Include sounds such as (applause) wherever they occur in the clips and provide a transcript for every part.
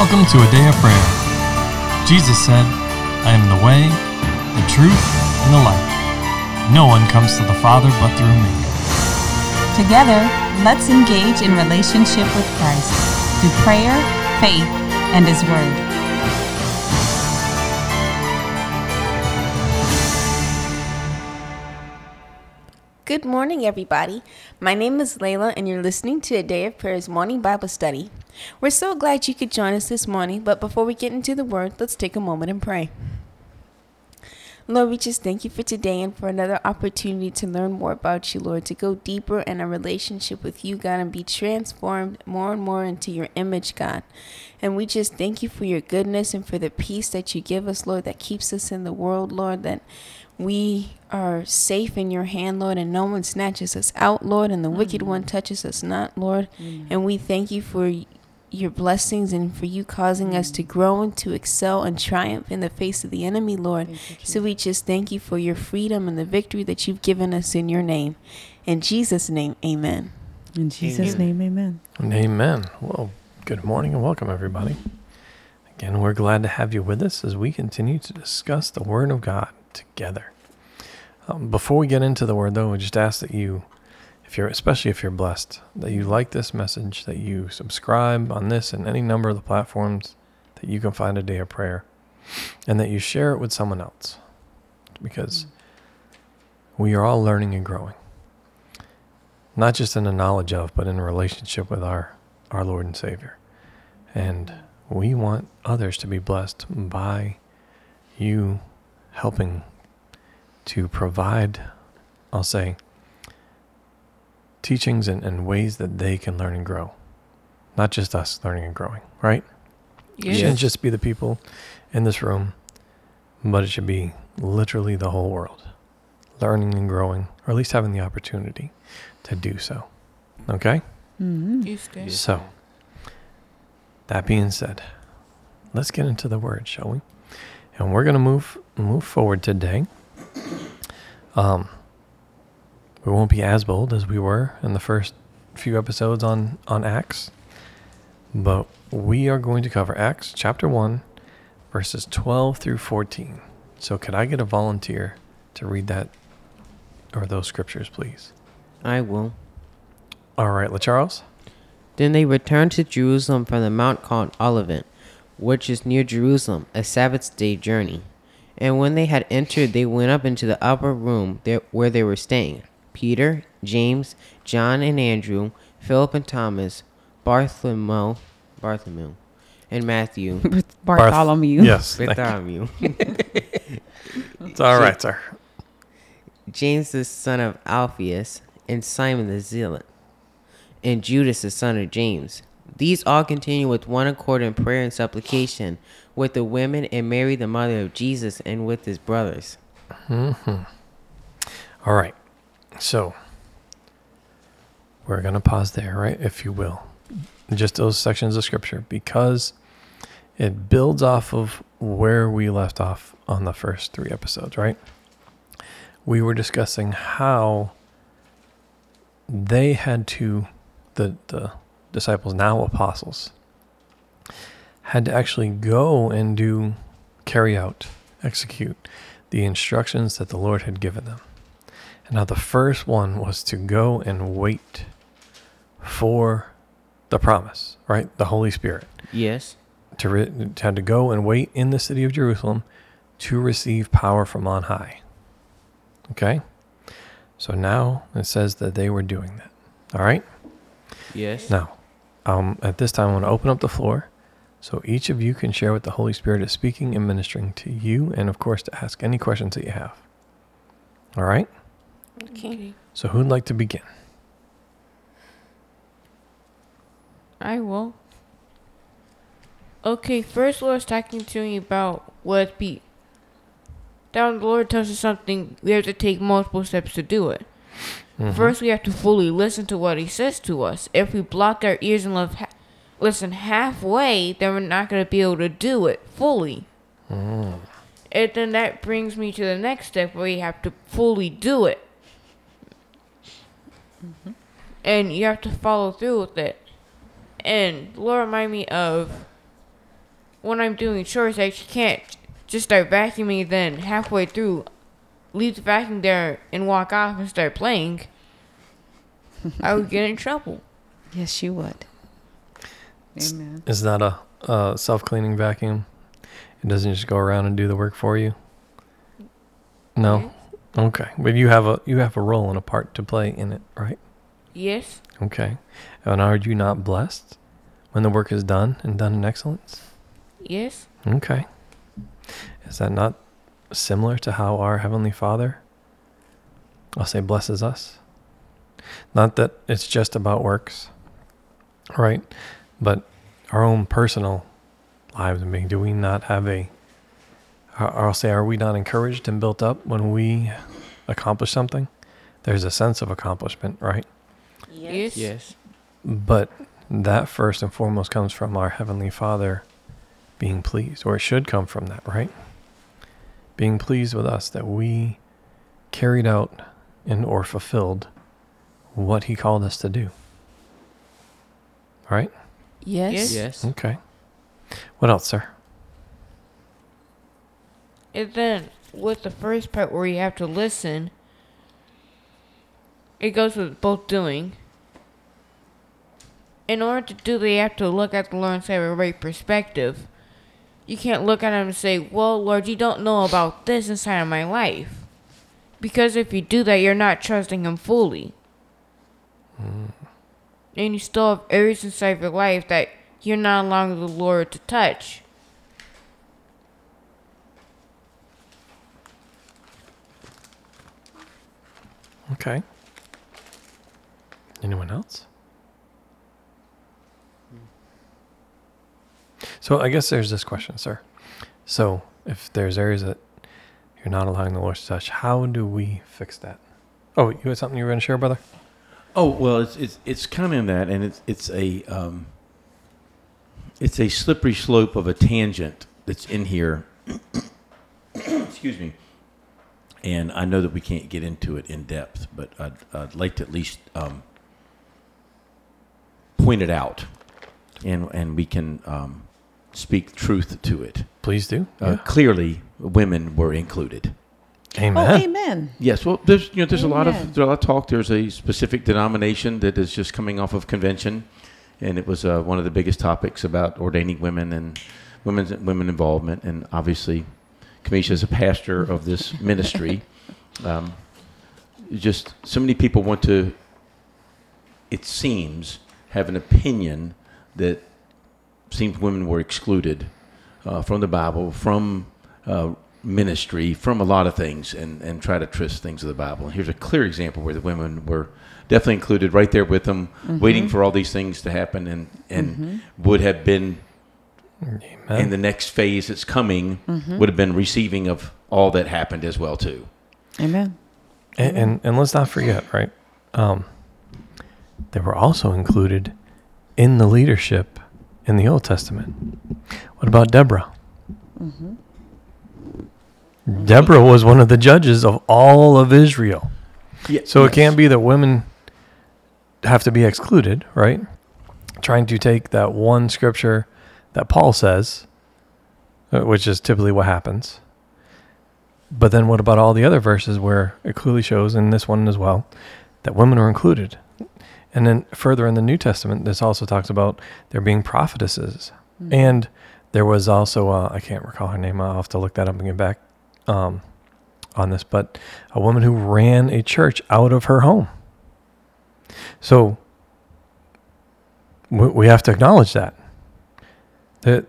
Welcome to a day of prayer. Jesus said, I am the way, the truth, and the life. No one comes to the Father but through me. Together, let's engage in relationship with Christ through prayer, faith, and His Word. Good morning, everybody. My name is Layla, and you're listening to a Day of Prayers morning Bible study. We're so glad you could join us this morning, but before we get into the Word, let's take a moment and pray. Lord, we just thank you for today and for another opportunity to learn more about you, Lord, to go deeper in a relationship with you, God, and be transformed more and more into your image, God. And we just thank you for your goodness and for the peace that you give us, Lord, that keeps us in the world, Lord, that we are safe in your hand, Lord, and no one snatches us out, Lord, and the wicked one touches us not, Lord. And we thank you for your blessings and for you causing us to grow and to excel and triumph in the face of the enemy, Lord. So we just thank you for your freedom and the victory that you've given us in your name. In Jesus' name, amen. In Jesus' name, amen. And amen. Well, good morning and welcome, everybody. Again, we're glad to have you with us as we continue to discuss the Word of God together. Um, before we get into the Word, though, we just ask that you, if you're, especially if you're blessed, that you like this message, that you subscribe on this and any number of the platforms that you can find a day of prayer, and that you share it with someone else, because we are all learning and growing not just in the knowledge of, but in a relationship with our, our Lord and Savior. And we want others to be blessed by you helping to provide, I'll say, teachings and, and ways that they can learn and grow. Not just us learning and growing, right? It shouldn't just be the people in this room, but it should be literally the whole world learning and growing, or at least having the opportunity to do so. Okay? Mm-hmm. So, that being said, let's get into the word, shall we? And we're going to move move forward today. Um, we won't be as bold as we were in the first few episodes on on Acts, but we are going to cover Acts chapter 1 verses 12 through 14. So, could I get a volunteer to read that or those scriptures, please? I will. All right, LaCharles. Then they returned to Jerusalem from the mount called Olivet, which is near Jerusalem, a Sabbath day journey. And when they had entered, they went up into the upper room there, where they were staying Peter, James, John, and Andrew, Philip and Thomas, Bartholomew, Bartholomew, and Matthew, (laughs) Bartholomew. Yes. Bartholomew, (laughs) It's all right, sir. James the son of Alphaeus, and Simon the Zealot, and Judas the son of James. These all continue with one accord in prayer and supplication with the women and Mary the mother of Jesus and with his brothers. Mm-hmm. All right. So we're going to pause there, right? If you will. Just those sections of scripture because it builds off of where we left off on the first three episodes, right? We were discussing how they had to, the, the disciples, now apostles, had to actually go and do, carry out, execute the instructions that the Lord had given them. And now the first one was to go and wait for the promise, right? The Holy Spirit. Yes. To re- had to go and wait in the city of Jerusalem to receive power from on high. Okay? So now it says that they were doing that. All right? Yes. Now, um, at this time, I want to open up the floor so each of you can share what the Holy Spirit is speaking and ministering to you, and of course, to ask any questions that you have. All right? Okay. So, who'd like to begin? I will. Okay, first Lord's talking to me about what be. Down the Lord tells us something, we have to take multiple steps to do it. Mm-hmm. First, we have to fully listen to what He says to us. If we block our ears and love ha- listen halfway, then we're not going to be able to do it fully. Mm-hmm. And then that brings me to the next step where you have to fully do it. Mm-hmm. And you have to follow through with it. And Lord remind me of when I'm doing chores, I can't just start vacuuming, then halfway through, leave the vacuum there and walk off and start playing. I would get in trouble. Yes, you would. Amen. Is that a, a self cleaning vacuum? It doesn't just go around and do the work for you. No. Okay, but you have a you have a role and a part to play in it, right? Yes. Okay. And are you not blessed when the work is done and done in excellence? Yes. Okay. Is that not similar to how our Heavenly Father, I'll say, blesses us? Not that it's just about works, right? But our own personal lives. I mean, do we not have a, or I'll say, are we not encouraged and built up when we accomplish something? There's a sense of accomplishment, right? Yes. Yes. But that first and foremost comes from our Heavenly Father being pleased, or it should come from that, right? Being pleased with us that we carried out and or fulfilled what He called us to do. Right? Yes. Yes. Okay. What else, sir? And then with the first part where you have to listen, it goes with both doing. In order to do that, you have to look at the Lord and say a right perspective. You can't look at him and say, Well, Lord, you don't know about this inside of my life. Because if you do that, you're not trusting him fully. Mm. And you still have areas inside of your life that you're not allowing the Lord to touch. Okay. Anyone else? So I guess there's this question, sir. So if there's areas that you're not allowing the Lord to touch, how do we fix that? Oh, you had something you were going to share, brother? Oh well, it's it's it's kind of in that, and it's it's a um, it's a slippery slope of a tangent that's in here. (coughs) Excuse me. And I know that we can't get into it in depth, but I'd, I'd like to at least um, point it out, and and we can um, speak truth to it. Please do. Uh, Clearly, women were included. Amen. Oh, amen. Yes, well, there's you know there's a lot of there's a lot of talk. There's a specific denomination that is just coming off of convention, and it was uh, one of the biggest topics about ordaining women and women's women involvement. And obviously, Kamisha is a pastor of this (laughs) ministry. Um, just so many people want to, it seems, have an opinion that seems women were excluded uh, from the Bible, from uh, ministry, from a lot of things, and, and try to twist things of the Bible. And here's a clear example where the women were definitely included right there with them, waiting for all these things to happen, and, and would have been Amen. in the next phase that's coming, would have been receiving of all that happened as well too. Amen. and, and and let's not forget, right? Um, they were also included in the leadership in the Old Testament. What about Deborah? Deborah was one of the judges of all of Israel. Yeah, So it can't be that women have to be excluded, right? Trying to take that one scripture that Paul says, uh, which is typically what happens. But then what about all the other verses where it clearly shows, in this one as well, that women are included? And then further in the New Testament, this also talks about there being prophetesses. And there was also, uh, I can't recall her name, I'll have to look that up and get back um, on this, but a woman who ran a church out of her home. So we we have to acknowledge that. That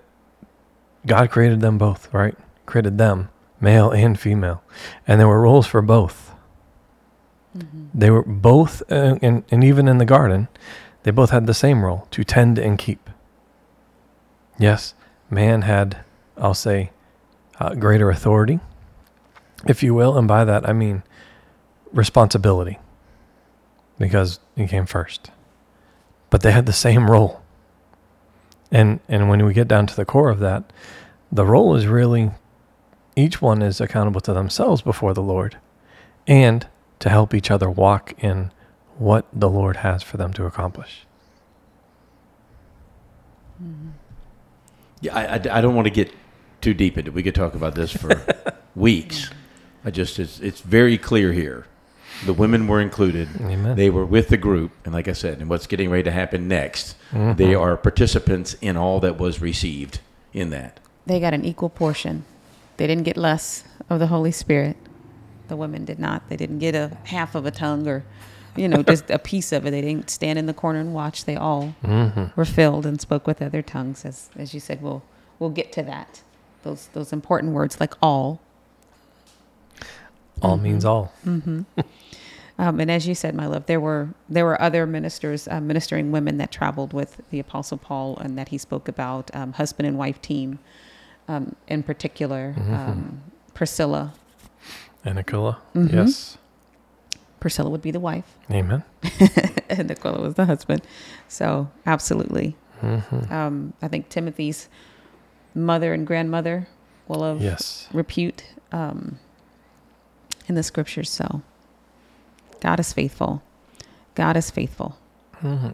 God created them both, right? Created them, male and female. And there were roles for both. They were both, uh, and, and even in the garden, they both had the same role to tend and keep. Yes, man had, I'll say, uh, greater authority, if you will. And by that, I mean responsibility because he came first. But they had the same role. And and when we get down to the core of that, the role is really each one is accountable to themselves before the Lord and to help each other walk in what the Lord has for them to accomplish. Yeah, I, I, I don't want to get too deep into it. We could talk about this for (laughs) weeks. I just, it's, it's very clear here. The women were included. Amen. They were with the group. And like I said, and what's getting ready to happen next, Mm-hmm. they are participants in all that was received in that. They got an equal portion. They didn't get less of the Holy Spirit. The women did not. They didn't get a half of a tongue or, you know, just a piece of it. They didn't stand in the corner and watch. They all Mm-hmm. were filled and spoke with other tongues. As as you said, we'll we'll get to that. Those those important words like all. All means all. (laughs) Um, and as you said, my love, there were there were other ministers, uh, ministering women that traveled with the Apostle Paul, and that he spoke about um, husband and wife team, um, in particular, um, Priscilla. And Aquila. Mhm. Yes. Priscilla would be the wife, Amen. (laughs) and Aquila was the husband. So absolutely, Mm-hmm. um, I think Timothy's mother and grandmother will of Yes. repute um, in the scriptures. So God is faithful. God is faithful. hmm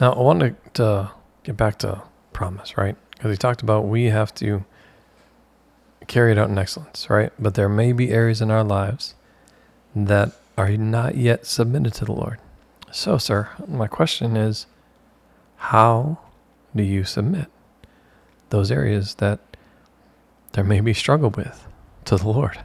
Now, I wanted to get back to promise, right? Because he talked about we have to carry it out in excellence, right? But there may be areas in our lives that are not yet submitted to the Lord. So, sir, my question is how do you submit those areas that there may be struggle with to the Lord?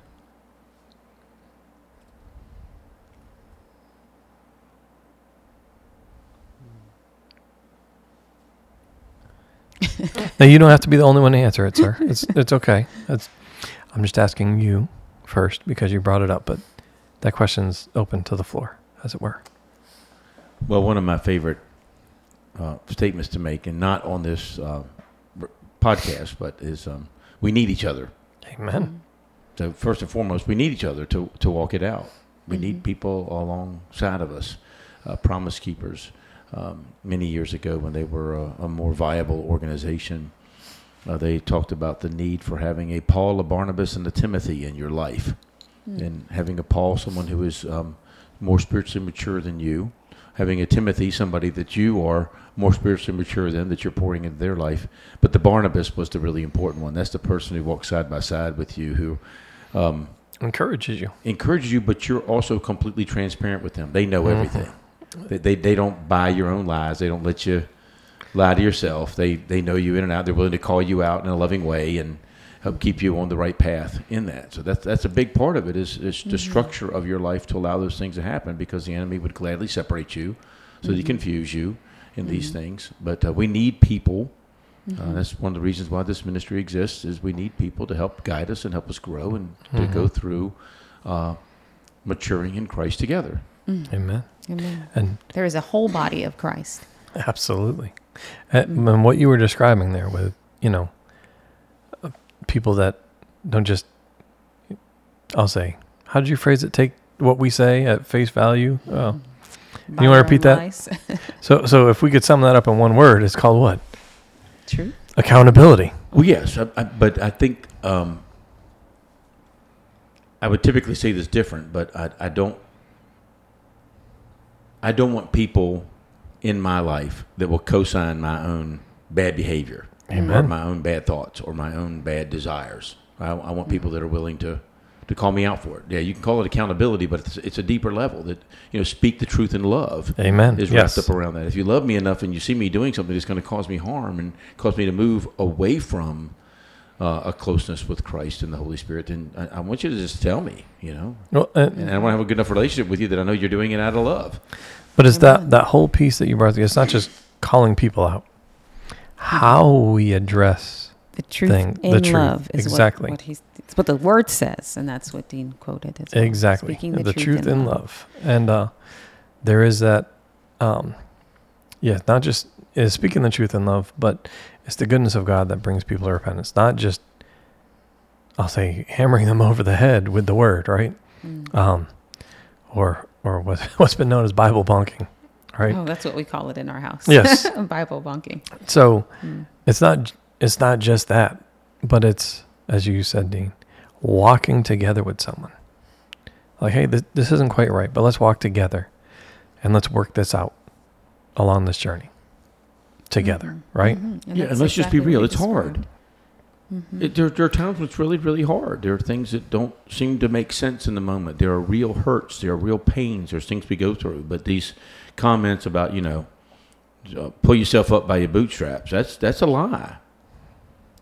Now you don't have to be the only one to answer it, sir. (laughs) It's it's okay. It's I'm just asking you first because you brought it up, but that question's open to the floor, as it were. Well, one of my favorite uh, statements to make, and not on this uh, podcast, but is um, we need each other. Amen. So first and foremost, we need each other to, to walk it out. We Mm-hmm. need people alongside of us, uh, promise keepers. Um, many years ago, when they were a, a more viable organization, uh, they talked about the need for having a Paul, a Barnabas, and a Timothy in your life, and having a Paul, someone who is um, more spiritually mature than you, having a Timothy, somebody that you are more spiritually mature than, that you're pouring into their life. But the Barnabas was the really important one. That's the person who walks side by side with you, who um, Encourages you. encourages you, but you're also completely transparent with them. They know everything. They, they they don't buy your own lies. They don't let you lie to yourself. They they know you in and out. They're willing to call you out in a loving way and help keep you on the right path in that. So that's that's a big part of it is, is the structure of your life to allow those things to happen because the enemy would gladly separate you, so that he confuse you in these things. But uh, we need people. Uh, that's one of the reasons why this ministry exists is we need people to help guide us and help us grow and to go through uh, maturing in Christ together. Amen. Amen. And There is a whole body of Christ. Absolutely. And, and what you were describing there with, you know, uh, people that don't just, I'll say, how did you phrase it? Take what we say at face value. Oh. By You wanna repeat that? (laughs) So, so if we could sum that up in one word, it's called what? True. Accountability. Well, yes, I, I, but I think um, I would typically say this different, but I, I don't. I don't want people in my life that will co-sign my own bad behavior, or my own bad thoughts, or my own bad desires. I, I want people that are willing to to call me out for it. Yeah, you can call it accountability, but it's, it's a deeper level that you know speak the truth in love Amen. is Yes. wrapped up around that. If you love me enough and you see me doing something that's going to cause me harm and cause me to move away from uh, a closeness with Christ and the Holy Spirit, then I, I want you to just tell me, you know. Well, and, And I want to have a good enough relationship with you that I know you're doing it out of love. but it's that, that whole piece that you brought, it's not just calling people out. How we address The truth Thing, in the truth. love is Exactly. what, what he's it's what the word says, and that's what Dean quoted. As well. exactly Speaking the, truth, in love. and uh, there is that um, yeah not just is speaking the truth in love but it's the goodness of god that brings people to repentance not just i'll say hammering them (laughs) over the head with the word right Mm. um, or or what, (laughs) what's been known as bible bonking, right Oh, that's what we call it in our house. Yes. (laughs) Bible bonking. so Mm. it's not it's not just that but it's as you said dean walking together with someone like hey this, this isn't quite right but let's walk together and let's work this out along this journey together, right? And yeah, and let's just be real. It's hard. described. It, there, there are times when it's really, really hard. There are things that don't seem to make sense in the moment. There are real hurts. There are real pains. There's things we go through. But these comments about, you know, uh, pull yourself up by your bootstraps, that's, that's a lie.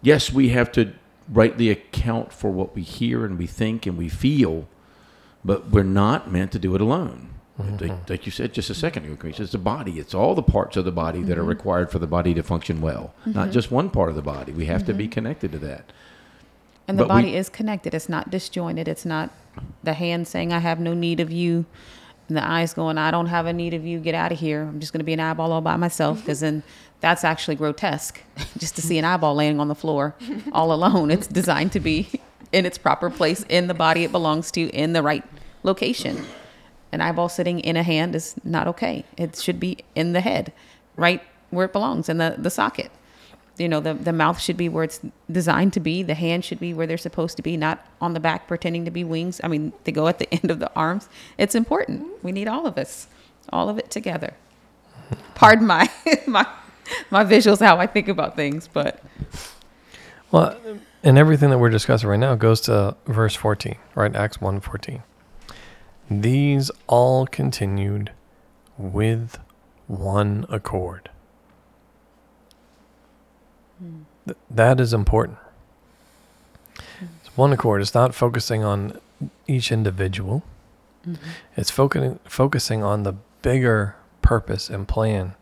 Yes, we have to rightly account for what we hear and we think and we feel, but we're not meant to do it alone. Like, mm-hmm. like you said just a second ago, it's the body. It's all the parts of the body that are mm-hmm. required for the body to function well, not mm-hmm. just one part of the body. We have to be connected to that. And the But we- body is connected. It's not disjointed. It's not the hand saying, I have no need of you. And the eyes going, I don't have a need of you. Get out of here. I'm just going to be an eyeball all by myself. Because then that's actually grotesque (laughs) just to see an eyeball laying on the floor all alone. It's designed to be in its proper place in the body it belongs to in the right location. An eyeball sitting in a hand is not okay. It should be in the head, right where it belongs, in the, the socket you know the, the mouth should be where it's designed to be the hand should be where they're supposed to be not on the back pretending to be wings i mean they go at the (laughs) end of the arms it's important we need all of us all of it together pardon my (laughs) my my visuals how i think about things but Well, and everything that we're discussing right now goes to verse 14, right? Acts 1 14. These all continued with one accord. Th- that is important. It's one accord. It's not focusing on each individual, mm-hmm. it's focusing, focusing on the bigger purpose and plan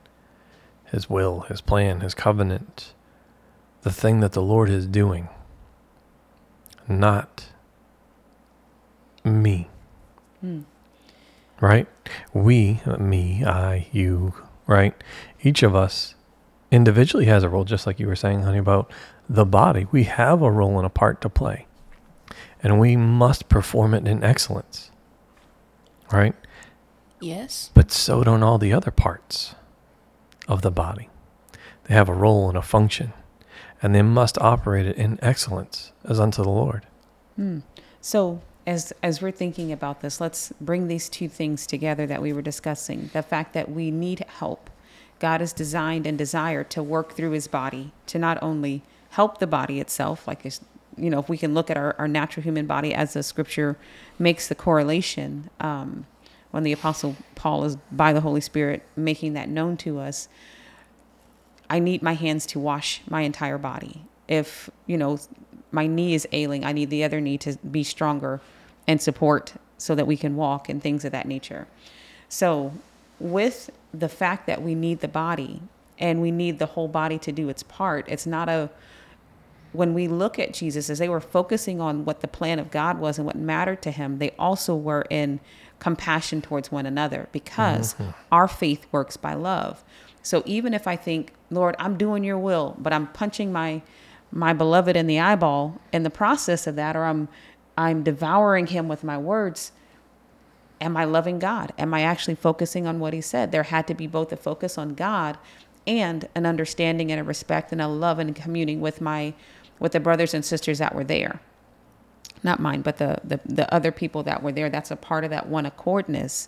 His will, His plan, His covenant the thing that the Lord is doing, not me. Right? We, me, I, you, right? Each of us individually has a role, just like you were saying, honey, about the body. We have a role and a part to play, and we must perform it in excellence. Right? Yes. But so don't all the other parts of the body. They have a role and a function, and they must operate it in excellence as unto the Lord. Hmm. So as as we're thinking about this, let's bring these two things together that we were discussing. The fact that we need help. God is designed and desired to work through his body to not only help the body itself, like you know, if we can look at our, our natural human body as the scripture makes the correlation, um, when the apostle Paul is by the Holy Spirit making that known to us, I need my hands to wash my entire body. If, you know, my knee is ailing, I need the other knee to be stronger and support so that we can walk and things of that nature. So, with the fact that we need the body and we need the whole body to do its part, it's not a when we look at Jesus, as they were focusing on what the plan of God was and what mattered to him, they also were in compassion towards one another because mm-hmm. our faith works by love. So even if I think, Lord, I'm doing your will, but I'm punching my my beloved in the eyeball in the process of that, or I'm I'm devouring him with my words, am I loving God? Am I actually focusing on what he said? There had to be both a focus on God and an understanding and a respect and a love and communing with my with the brothers and sisters that were there. Not mine, but the the, the other people that were there. That's a part of that one accordness.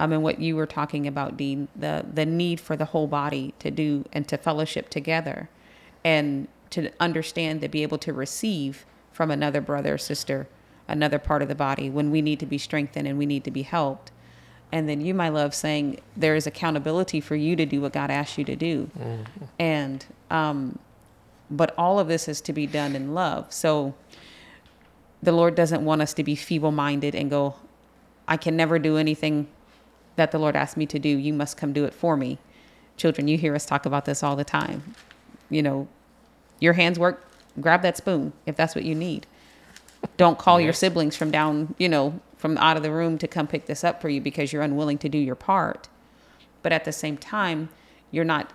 Um, and what you were talking about, Dean, the the need for the whole body to do and to fellowship together, and to understand to be able to receive from another brother or sister, another part of the body when we need to be strengthened and we need to be helped. And then you, my love, saying there is accountability for you to do what God asked you to do. And, um, but all of this is to be done in love. So the Lord doesn't want us to be feeble minded and go, I can never do anything that the Lord asked me to do. You must come do it for me. Children, you hear us talk about this all the time. You know, your hands work, grab that spoon if that's what you need. Don't call your siblings from down, you know, from out of the room to come pick this up for you because you're unwilling to do your part. But at the same time, you're not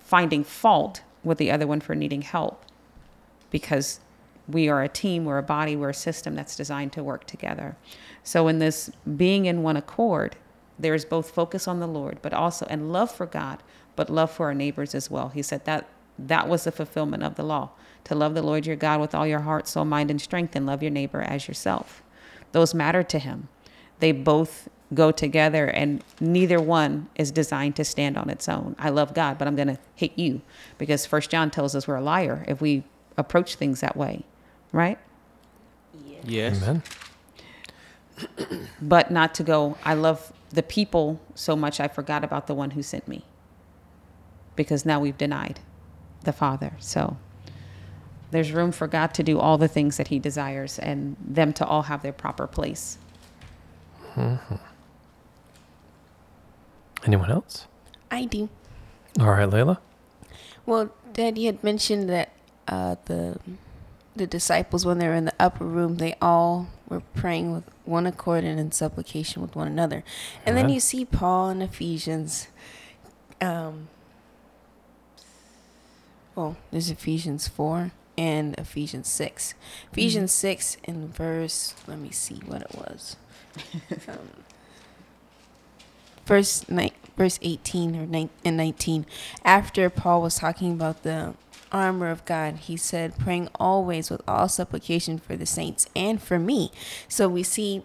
finding fault with the other one for needing help because we are a team, we're a body, we're a system that's designed to work together. So in this being in one accord, there is both focus on the Lord, but also and love for God, but love for our neighbors as well. He said that that was the fulfillment of the law to love the Lord your God with all your heart, soul, mind, and strength, and love your neighbor as yourself. Those matter to him. They both go together and neither one is designed to stand on its own. I love God, but I'm going to hate you because first John tells us we're a liar if we approach things that way, right? Yes. Amen. (clears throat) But not to go, I love the people so much I forgot about the one who sent me. Because now we've denied the Father. So there's room for God to do all the things that he desires and them to all have their proper place. Anyone else? I do. All right, Layla. Well, Dad, you had mentioned that uh, the the disciples, when they were in the upper room, they all were praying with one accord and in supplication with one another. And then you see Paul in Ephesians. Um, well, there's Ephesians 4 and Ephesians 6. Ephesians 6 in verse, let me see what it was. (laughs) um, verse, ni- verse 18 or nine and 19. After Paul was talking about the armor of God, he said, praying always with all supplication for the saints and for me. So we see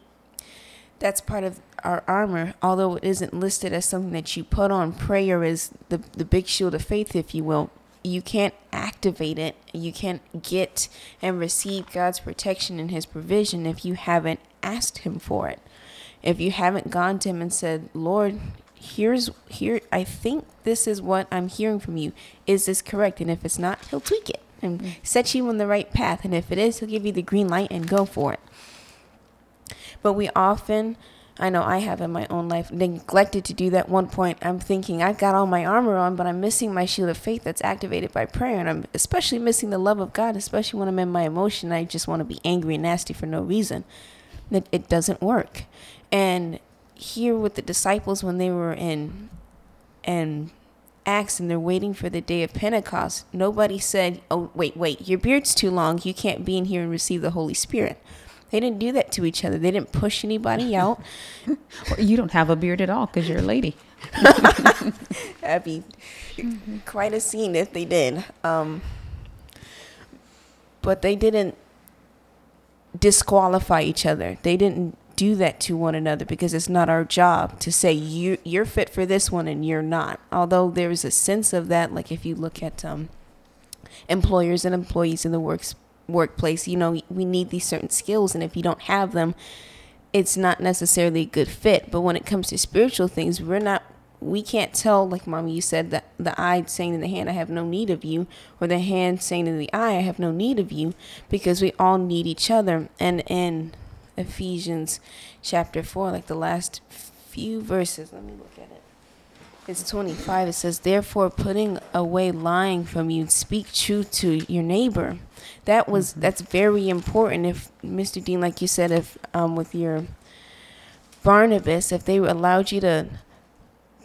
that's part of our armor, although it isn't listed as something that you put on. Prayer is the, the big shield of faith, if you will. You can't activate it. You can't get and receive God's protection and His provision if you haven't asked Him for it. If you haven't gone to Him and said, Lord, here's here I think this is what I'm hearing from you. Is this correct? And if it's not, He'll tweak it and mm-hmm. set you on the right path. And if it is, He'll give you the green light and go for it. But we often, I know I have in my own life, neglected to do that. One point, I'm thinking I've got all my armor on, but I'm missing my shield of faith that's activated by prayer. And I'm especially missing the love of God, especially when I'm in my emotion. I just want to be angry and nasty for no reason. It, it doesn't work. And here with the disciples, when they were in, in Acts and they're waiting for the day of Pentecost, nobody said, Oh, wait, wait, your beard's too long. You can't be in here and receive the Holy Spirit. They didn't do that to each other. They didn't push anybody (laughs) out. You don't have a beard at all because you're a lady. (laughs) That'd be quite a scene if they did. Um, but they didn't disqualify each other. They didn't do that to one another because it's not our job to say you you're fit for this one and you're not. Although there is a sense of that, like if you look at um, employers and employees in the works workplace, you know, we need these certain skills, and if you don't have them, it's not necessarily a good fit. But when it comes to spiritual things, we're not. We can't tell, like mommy, you said that the eye saying to the hand, "I have no need of you," or the hand saying to the eye, "I have no need of you," because we all need each other. And in Ephesians chapter four, like the last few verses, let me look at it. It's 25. It says, Therefore, putting away lying from you, speak truth to your neighbor. That was that's very important. If Mr. Dean, like you said, if um with your Barnabas, if they allowed you to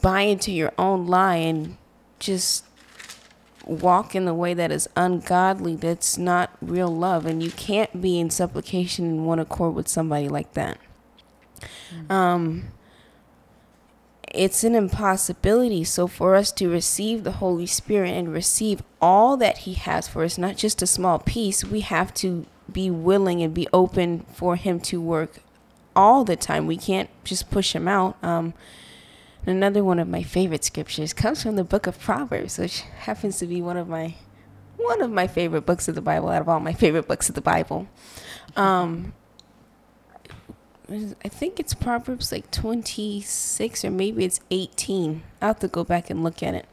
buy into your own lie and just walk in the way that is ungodly, that's not real love, and you can't be in supplication in one accord with somebody like that. Um it's an impossibility. So, for us to receive the Holy Spirit and receive all that He has for us, not just a small piece, we have to be willing and be open for Him to work all the time. We can't just push Him out. Um, another one of my favorite scriptures comes from the book of Proverbs, which happens to be one of my one of my favorite books of the Bible out of all my favorite books of the Bible. Um, I think it's Proverbs like 26 or maybe it's 18. I'll have to go back and look at it.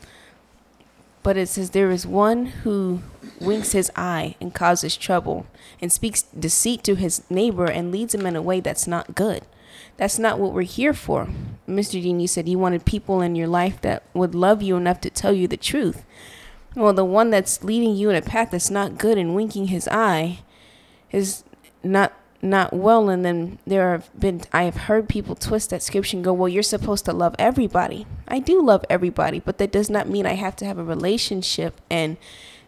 But it says, There is one who winks his eye and causes trouble and speaks deceit to his neighbor and leads him in a way that's not good. That's not what we're here for. Mr. Dean, you said you wanted people in your life that would love you enough to tell you the truth. Well, the one that's leading you in a path that's not good and winking his eye is not not well and then there have been i have heard people twist that scripture and go well you're supposed to love everybody. I do love everybody but that does not mean i have to have a relationship and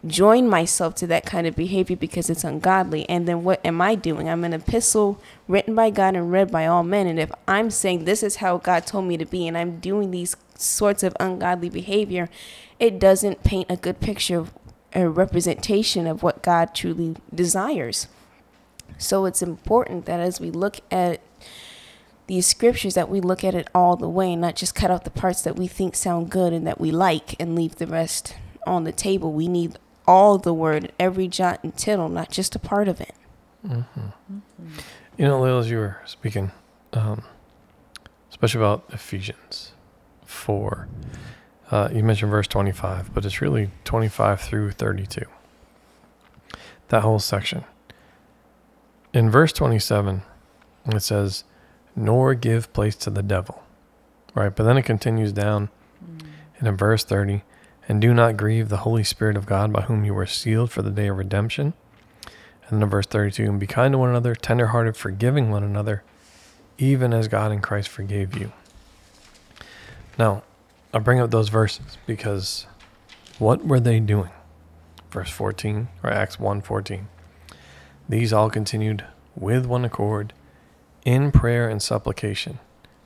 join myself to that kind of behavior because it's ungodly. And then what am i doing? I'm an epistle written by god and read by all men. And if i'm saying this is how god told me to be and i'm doing these sorts of ungodly behavior it doesn't paint a good picture of a representation of what god truly desires so it's important that as we look at these scriptures that we look at it all the way, and not just cut out the parts that we think sound good and that we like and leave the rest on the table. We need all the word, every jot and tittle, not just a part of it. You know, Lil, as you were speaking, um, especially about Ephesians 4, uh, you mentioned verse 25, but it's really 25 through 32. That whole section. In verse 27, it says, nor give place to the devil. Right? But then it continues down. And in verse 30, and do not grieve the Holy Spirit of God by whom you were sealed for the day of redemption. And then in verse 32, and be kind to one another, tenderhearted, forgiving one another, even as God in Christ forgave you. Now, I bring up those verses because what were they doing? Verse 14, or Acts 1 14. These all continued with one accord in prayer and supplication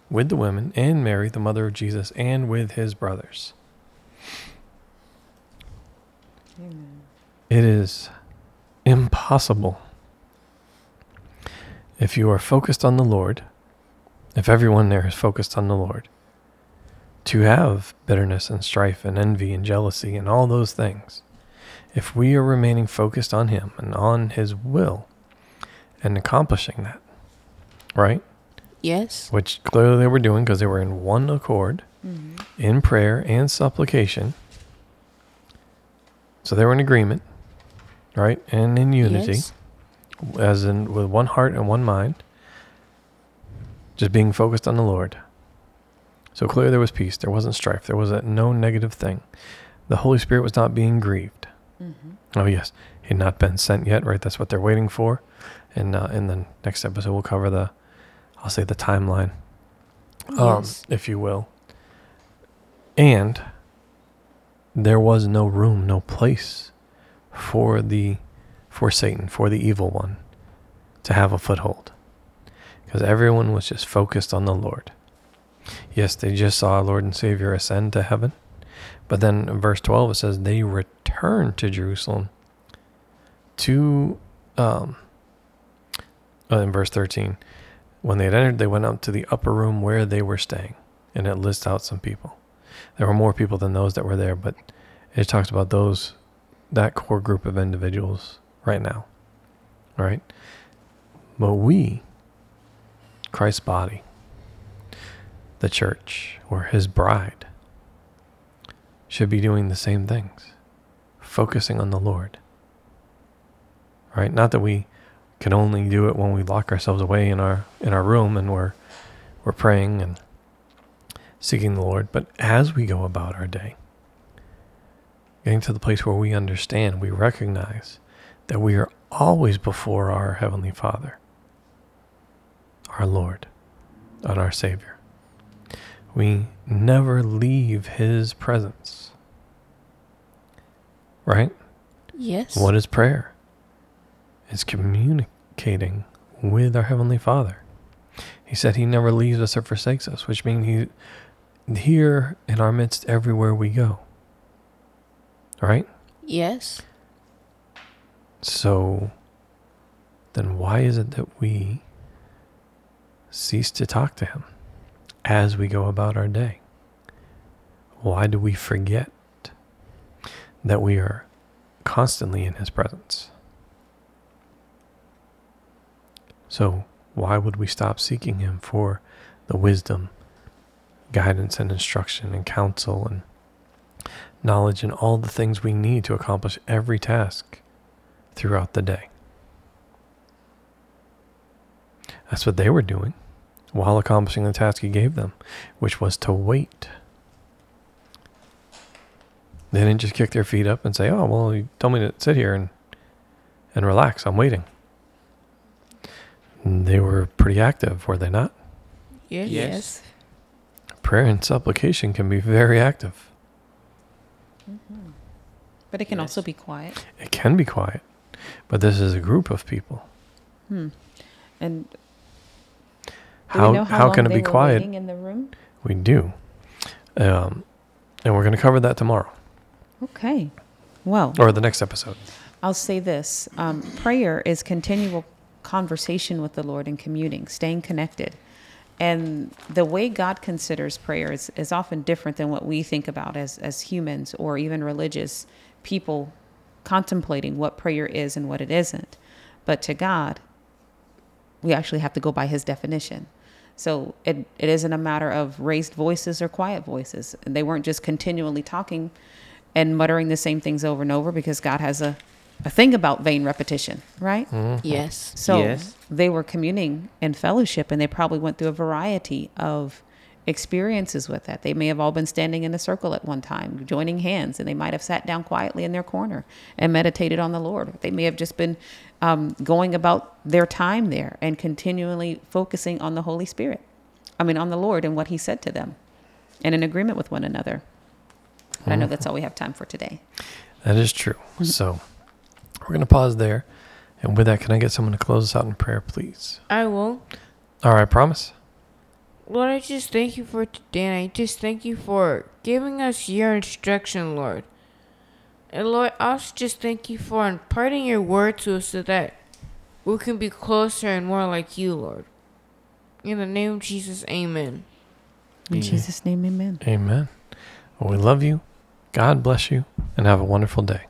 with the women and Mary, the mother of Jesus, and with his brothers. Amen. It is impossible if you are focused on the Lord, if everyone there is focused on the Lord, to have bitterness and strife and envy and jealousy and all those things. If we are remaining focused on Him and on His will and accomplishing that, right? Yes. Which clearly they were doing because they were in one accord mm-hmm. in prayer and supplication. So they were in agreement, right? And in unity, Yes. as in with one heart and one mind, just being focused on the Lord. So clearly there was peace. There wasn't strife. There was no negative thing. The Holy Spirit was not being grieved. Oh, yes. He had not been sent yet, right? That's what they're waiting for. And uh, in the next episode, we'll cover the, I'll say the timeline, um, Yes. if you will. And there was no room, no place for the, for Satan, for the evil one to have a foothold. Because everyone was just focused on the Lord. Yes, they just saw our Lord and Savior ascend to heaven. But then in verse 12, it says they returned to Jerusalem to, um, uh, in verse 13, when they had entered, they went up to the upper room where they were staying. And it lists out some people. There were more people than those that were there, but it talks about those, that core group of individuals right now. Right. But we, Christ's body, the church, or his bride, should be doing the same things, focusing on the Lord. Right? Not that we can only do it when we lock ourselves away in our in our room and we're we're praying and seeking the Lord, but as we go about our day, getting to the place where we understand, we recognize that we are always before our heavenly Father, our Lord, and our Savior. We never leave his presence. Right? Yes. What is prayer? It's communicating with our Heavenly Father. He said He never leaves us or forsakes us, which means He's here in our midst everywhere we go. Right? Yes. So then why is it that we cease to talk to Him as we go about our day? Why do we forget that we are constantly in His presence? So, why would we stop seeking Him for the wisdom, guidance, and instruction, and counsel, and knowledge, and all the things we need to accomplish every task throughout the day? That's what they were doing while accomplishing the task He gave them, which was to wait. They didn't just kick their feet up and say, "Oh, well, you told me to sit here and and relax. I'm waiting." They were pretty active, were they not? Yes. Yes. Prayer and supplication can be very active. But it can Yes. also be quiet. It can be quiet, but this is a group of people. Hmm. And How how, how can it be quiet? in the room? We do, um, and we're going to cover that tomorrow Okay. Well, or the next episode. I'll say this um, prayer is continual conversation with the Lord and commuting, staying connected. And the way God considers prayer is, is often different than what we think about as, as humans or even religious people contemplating what prayer is and what it isn't. But to God, we actually have to go by his definition. So it, it isn't a matter of raised voices or quiet voices. And they weren't just continually talking and muttering the same things over and over because God has a, a thing about vain repetition, right? Yes. So Yes. they were communing in fellowship and they probably went through a variety of experiences with that. They may have all been standing in a circle at one time, joining hands, and they might have sat down quietly in their corner and meditated on the Lord. They may have just been um, going about their time there and continually focusing on the Holy Spirit. I mean, on the Lord and what He said to them and in agreement with one another. But I know that's all we have time for today. That is true. Mm-hmm. So we're going to pause there. And with that, can I get someone to close us out in prayer, please? I will. All right, promise? Lord, I just thank you for today, and I just thank you for giving us your instruction, Lord. And Lord, I also just thank you for imparting your word to us so that we can be closer and more like you, Lord. In the name of Jesus, amen. In Jesus' name, amen. Amen. Well, we love you. God bless you. And have a wonderful day.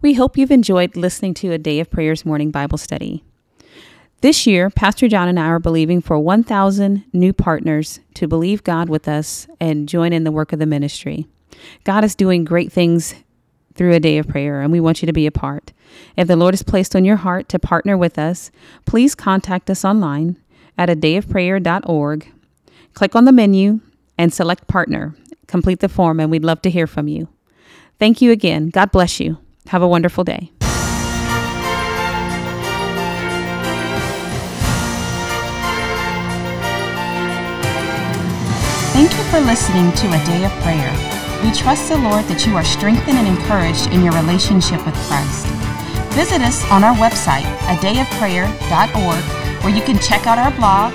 We hope you've enjoyed listening to a Day of Prayer's morning Bible study. This year, Pastor John and I are believing for 1,000 new partners to believe God with us and join in the work of the ministry. God is doing great things through a day of prayer, and we want you to be a part. If the Lord has placed on your heart to partner with us, please contact us online at adayofprayer.org. Click on the menu and select partner. Complete the form, and we'd love to hear from you. Thank you again. God bless you. Have a wonderful day. Thank you for listening to A Day of Prayer. We trust the Lord that you are strengthened and encouraged in your relationship with Christ. Visit us on our website, adayofprayer.org, where you can check out our blog,